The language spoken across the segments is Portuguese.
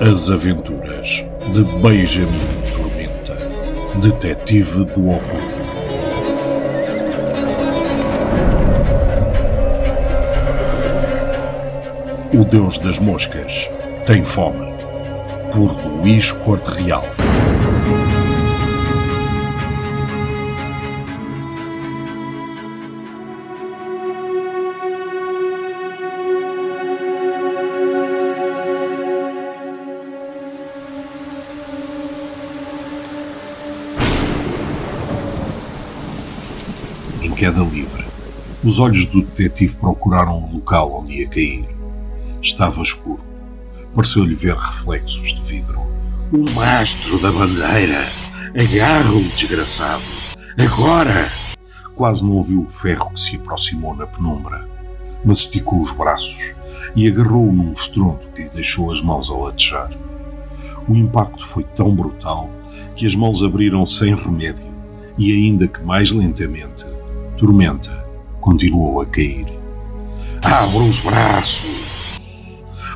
As Aventuras de Benjamin Tormenta, Detetive do Oculto. O Deus das Moscas tem fome. Por Luís Corte Real. Queda livre, os olhos do detetive procuraram o local onde ia cair. Estava escuro. Pareceu-lhe ver reflexos de vidro. O mastro da bandeira! Agarra-o, desgraçado! Agora! Quase não ouviu o ferro que se aproximou na penumbra, mas esticou os braços e agarrou-o num estrondo que lhe deixou as mãos a latejar. O impacto foi tão brutal que as mãos abriram sem remédio e, ainda que mais lentamente, Tormenta continuou a cair. Abra os braços!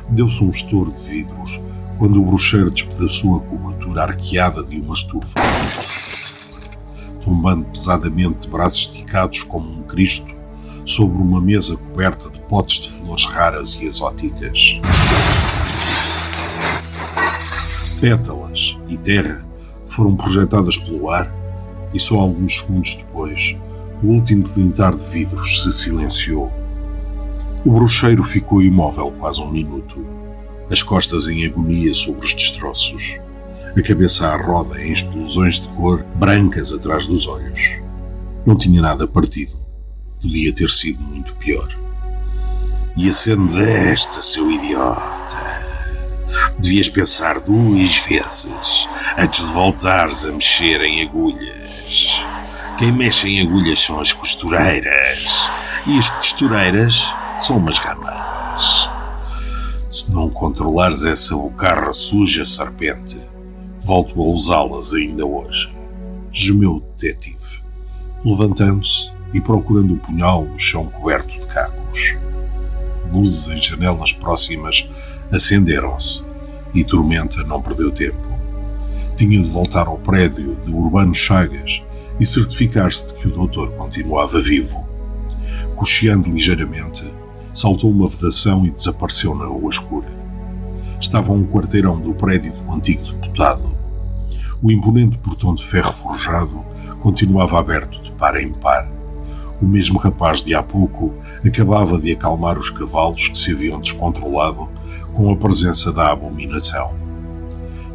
Deu-se um estouro de vidros quando o bruxeiro despedaçou a cobertura arqueada de uma estufa. Tombando pesadamente de braços esticados como um Cristo sobre uma mesa coberta de potes de flores raras e exóticas. Pétalas e terra foram projetadas pelo ar e só alguns segundos depois o último tilintar de vidros se silenciou. O bruxeiro ficou imóvel quase um minuto, as costas em agonia sobre os destroços, a cabeça à roda em explosões de cor brancas atrás dos olhos. Não tinha nada partido. Podia ter sido muito pior. E acendeste, seu idiota. Devias pensar duas vezes antes de voltares a mexer em agulhas. Quem mexe em agulhas são as costureiras. E as costureiras são umas ramas. Se não controlares essa bocarra suja, serpente, volto a usá-las ainda hoje. Gemeu o detetive, levantando-se e procurando o punhal no chão coberto de cacos. Luzes em janelas próximas acenderam-se e Tormenta não perdeu tempo. Tinha de voltar ao prédio de Urbano Chagas e certificar-se de que o doutor continuava vivo. Cocheando ligeiramente, saltou uma vedação e desapareceu na rua escura. Estava a um quarteirão do prédio do antigo deputado. O imponente portão de ferro forjado continuava aberto de par em par. O mesmo rapaz de há pouco acabava de acalmar os cavalos que se haviam descontrolado com a presença da abominação.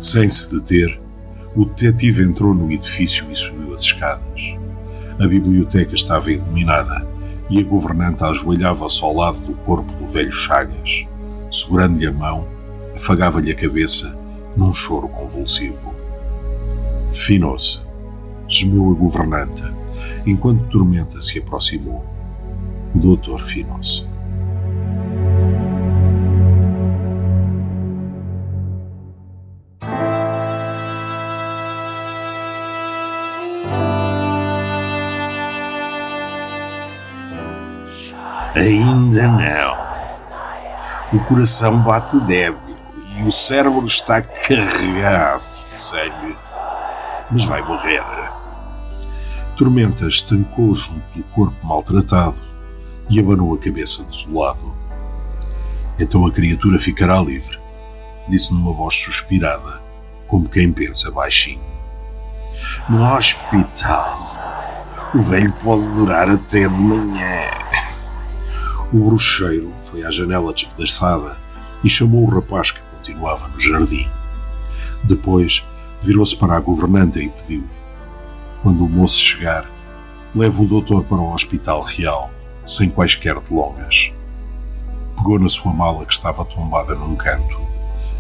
Sem se deter, o detetive entrou no edifício e subiu as escadas. A biblioteca estava iluminada e a governanta ajoelhava-se ao lado do corpo do velho Chagas, segurando-lhe a mão, afagava-lhe a cabeça num choro convulsivo. Finou-se, gemeu a governanta, enquanto Tormenta se aproximou. O doutor finou-se. Ainda não. O coração bate débil e o cérebro está carregado de sangue. Mas vai morrer. Tormenta estancou junto do corpo maltratado e abanou a cabeça desolado. Então a criatura ficará livre, disse numa voz suspirada, como quem pensa baixinho. No hospital, o velho pode durar até de manhã. O bruxeiro foi à janela despedaçada e chamou o rapaz que continuava no jardim. Depois virou-se para a governanta e pediu: Quando o moço chegar, leve o doutor para o Hospital Real, sem quaisquer delongas. Pegou na sua mala que estava tombada num canto,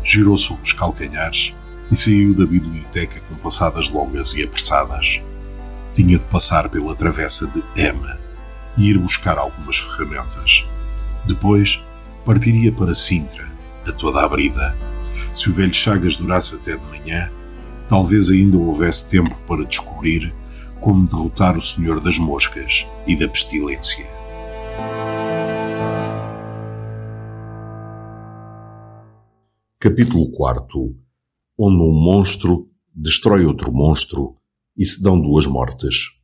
girou sobre os calcanhares e saiu da biblioteca com passadas longas e apressadas. Tinha de passar pela travessa de M e ir buscar algumas ferramentas. Depois, partiria para Sintra, a toda a brida. Se o velho Chagas durasse até de manhã, talvez ainda houvesse tempo para descobrir como derrotar o Senhor das Moscas e da Pestilência. Capítulo 4 Onde um monstro destrói outro monstro e se dão duas mortes.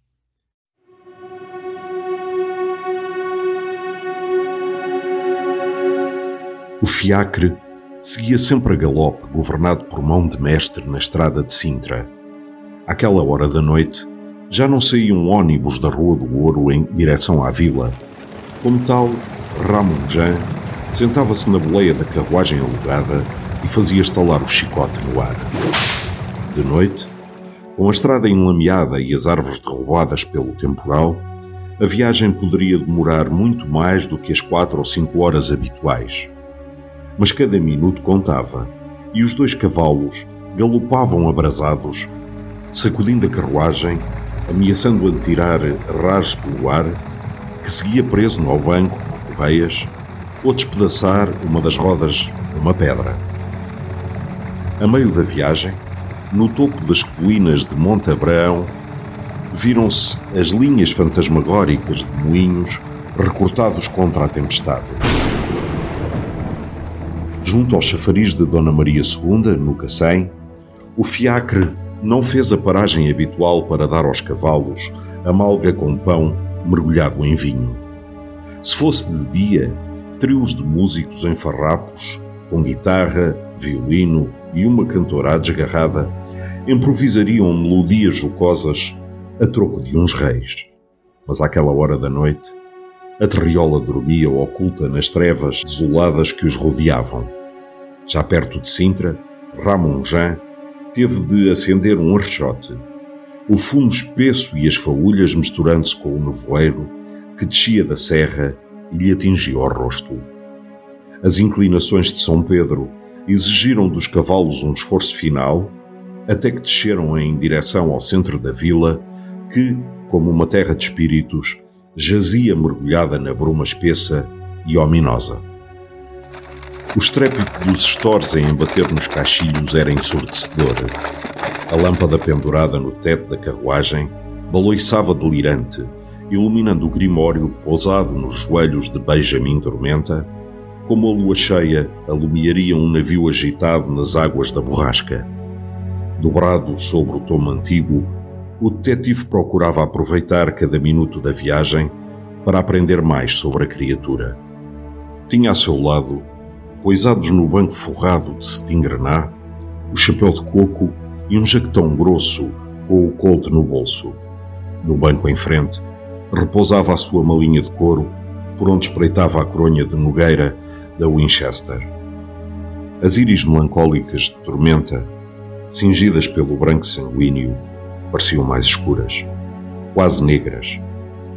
O fiacre seguia sempre a galope, governado por mão de mestre na estrada de Sintra. Àquela hora da noite, já não saía um ônibus da Rua do Ouro em direção à vila. Como tal, Ramon Jean sentava-se na boleia da carruagem alugada e fazia estalar o chicote no ar. De noite, com a estrada enlameada e as árvores derrubadas pelo temporal, a viagem poderia demorar muito mais do que as quatro ou cinco horas habituais. Mas cada minuto contava, e os dois cavalos galopavam abrasados, sacudindo a carruagem, ameaçando a tirar rás pelo ar, que seguia preso no banco, com correias, ou despedaçar uma das rodas numa pedra. A meio da viagem, no topo das colinas de Monte Abraão, viram-se as linhas fantasmagóricas de moinhos recortados contra a tempestade. Junto ao chafariz de Dona Maria II, no Cacém, o fiacre não fez a paragem habitual para dar aos cavalos a malga com pão mergulhado em vinho. Se fosse de dia, trios de músicos em farrapos, com guitarra, violino e uma cantora desgarrada, improvisariam melodias jocosas a troco de uns reis. Mas àquela hora da noite, a terriola dormia oculta nas trevas desoladas que os rodeavam. Já perto de Sintra, Ramon Jean teve de acender um archote. O fumo espesso e as faúlhas misturando-se com o nevoeiro que descia da serra e lhe atingia o rosto. As inclinações de São Pedro exigiram dos cavalos um esforço final, até que desceram em direção ao centro da vila, que, como uma terra de espíritos, jazia mergulhada na bruma espessa e ominosa. O estrépito dos estores em embater nos cachilhos era ensurdecedor. A lâmpada pendurada no teto da carruagem baloiçava delirante, iluminando o grimório pousado nos joelhos de Benjamin Dormenta, como a lua cheia alumiaria um navio agitado nas águas da borrasca. Dobrado sobre o tomo antigo, o detetive procurava aproveitar cada minuto da viagem para aprender mais sobre a criatura. Tinha a seu lado, poisados no banco forrado de cetim graná, o chapéu de coco e um jaquetão grosso com o colte no bolso. No banco em frente, repousava a sua malinha de couro, por onde espreitava a coronha de nogueira da Winchester. As íris melancólicas de tormenta, cingidas pelo branco sanguíneo, pareciam mais escuras, quase negras,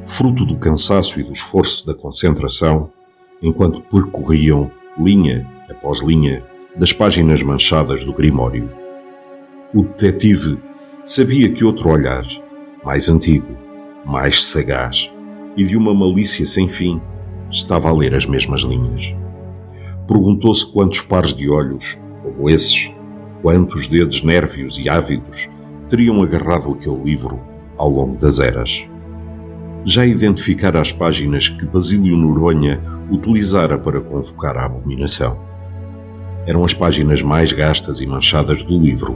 fruto do cansaço e do esforço da concentração, enquanto percorriam, linha após linha, das páginas manchadas do Grimório. O detetive sabia que outro olhar, mais antigo, mais sagaz e de uma malícia sem fim, estava a ler as mesmas linhas. Perguntou-se quantos pares de olhos, como esses, quantos dedos nérvios e ávidos teriam agarrado aquele livro ao longo das eras. Já identificara as páginas que Basílio Noronha utilizara para convocar a abominação. Eram as páginas mais gastas e manchadas do livro,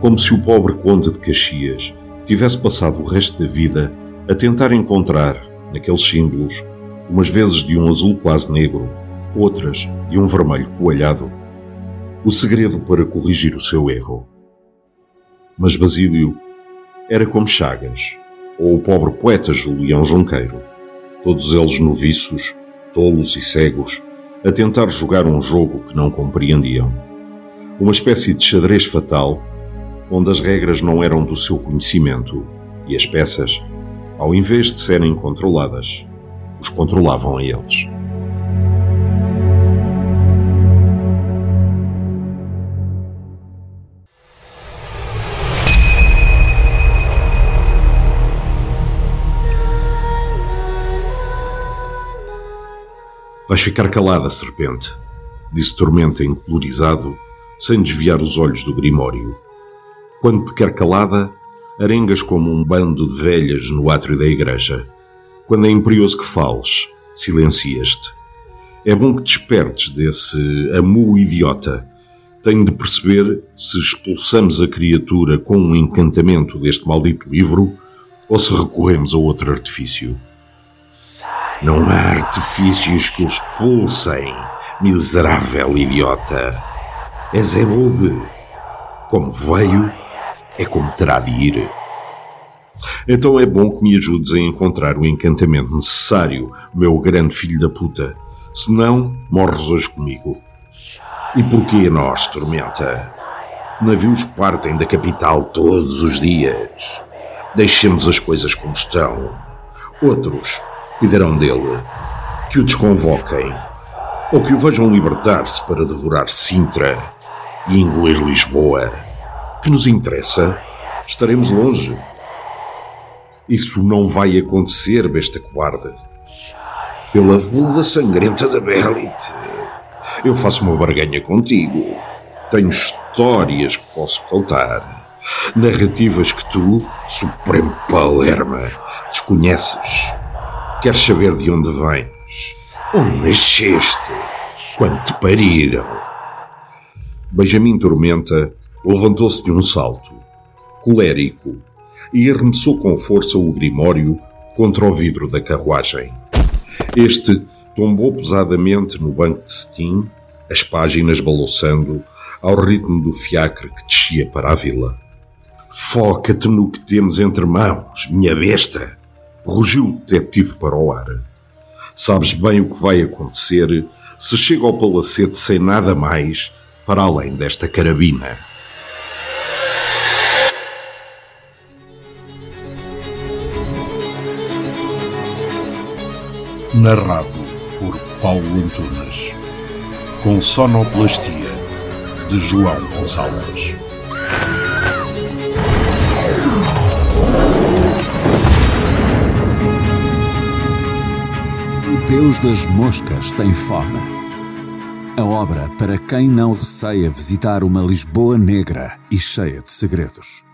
como se o pobre conde de Caxias tivesse passado o resto da vida a tentar encontrar, naqueles símbolos, umas vezes de um azul quase negro, outras de um vermelho coalhado, o segredo para corrigir o seu erro. Mas Basílio era como Chagas, ou o pobre poeta Julião Junqueiro, todos eles noviços, tolos e cegos, a tentar jogar um jogo que não compreendiam. Uma espécie de xadrez fatal, onde as regras não eram do seu conhecimento e as peças, ao invés de serem controladas, os controlavam a eles. Vais ficar calada, serpente, disse Tormenta encolorizado, sem desviar os olhos do Grimório. Quando te quer calada, arengas como um bando de velhas no átrio da igreja. Quando é imperioso que fales, silencias-te. É bom que despertes desse amu idiota. Tenho de perceber se expulsamos a criatura com um encantamento deste maldito livro ou se recorremos a outro artifício. Não há artifícios que o expulsem, miserável idiota. É Zebub. Como veio, é como terá de ir. Então é bom que me ajudes a encontrar o encantamento necessário, meu grande filho da puta. Senão, morres hoje comigo. E porquê nós, Tormenta? Navios partem da capital todos os dias. Deixemos as coisas como estão. Outros cuidarão dele. Que o desconvoquem. Ou que o vejam libertar-se para devorar Sintra e engolir Lisboa. Que nos interessa? Estaremos longe. Isso não vai acontecer, besta cobarde. Pela vulga sangrenta da Belite. Eu faço uma barganha contigo. Tenho histórias que posso contar. Narrativas que tu, Supremo Palerma, desconheces. Queres saber de onde vens? Onde nasceste? Quando te pariram? Benjamin Tormenta levantou-se de um salto, colérico, e arremessou com força o grimório contra o vidro da carruagem. Este tombou pesadamente no banco de cetim, as páginas balouçando ao ritmo do fiacre que descia para a vila. Foca-te no que temos entre mãos, minha besta! Rugiu o detetive para o ar. Sabes bem o que vai acontecer se chega ao palacete sem nada mais para além desta carabina. narrado por Paulo Antunes, com sonoplastia de João Gonçalves. Deus das Moscas tem fome. A obra para quem não receia visitar uma Lisboa negra e cheia de segredos.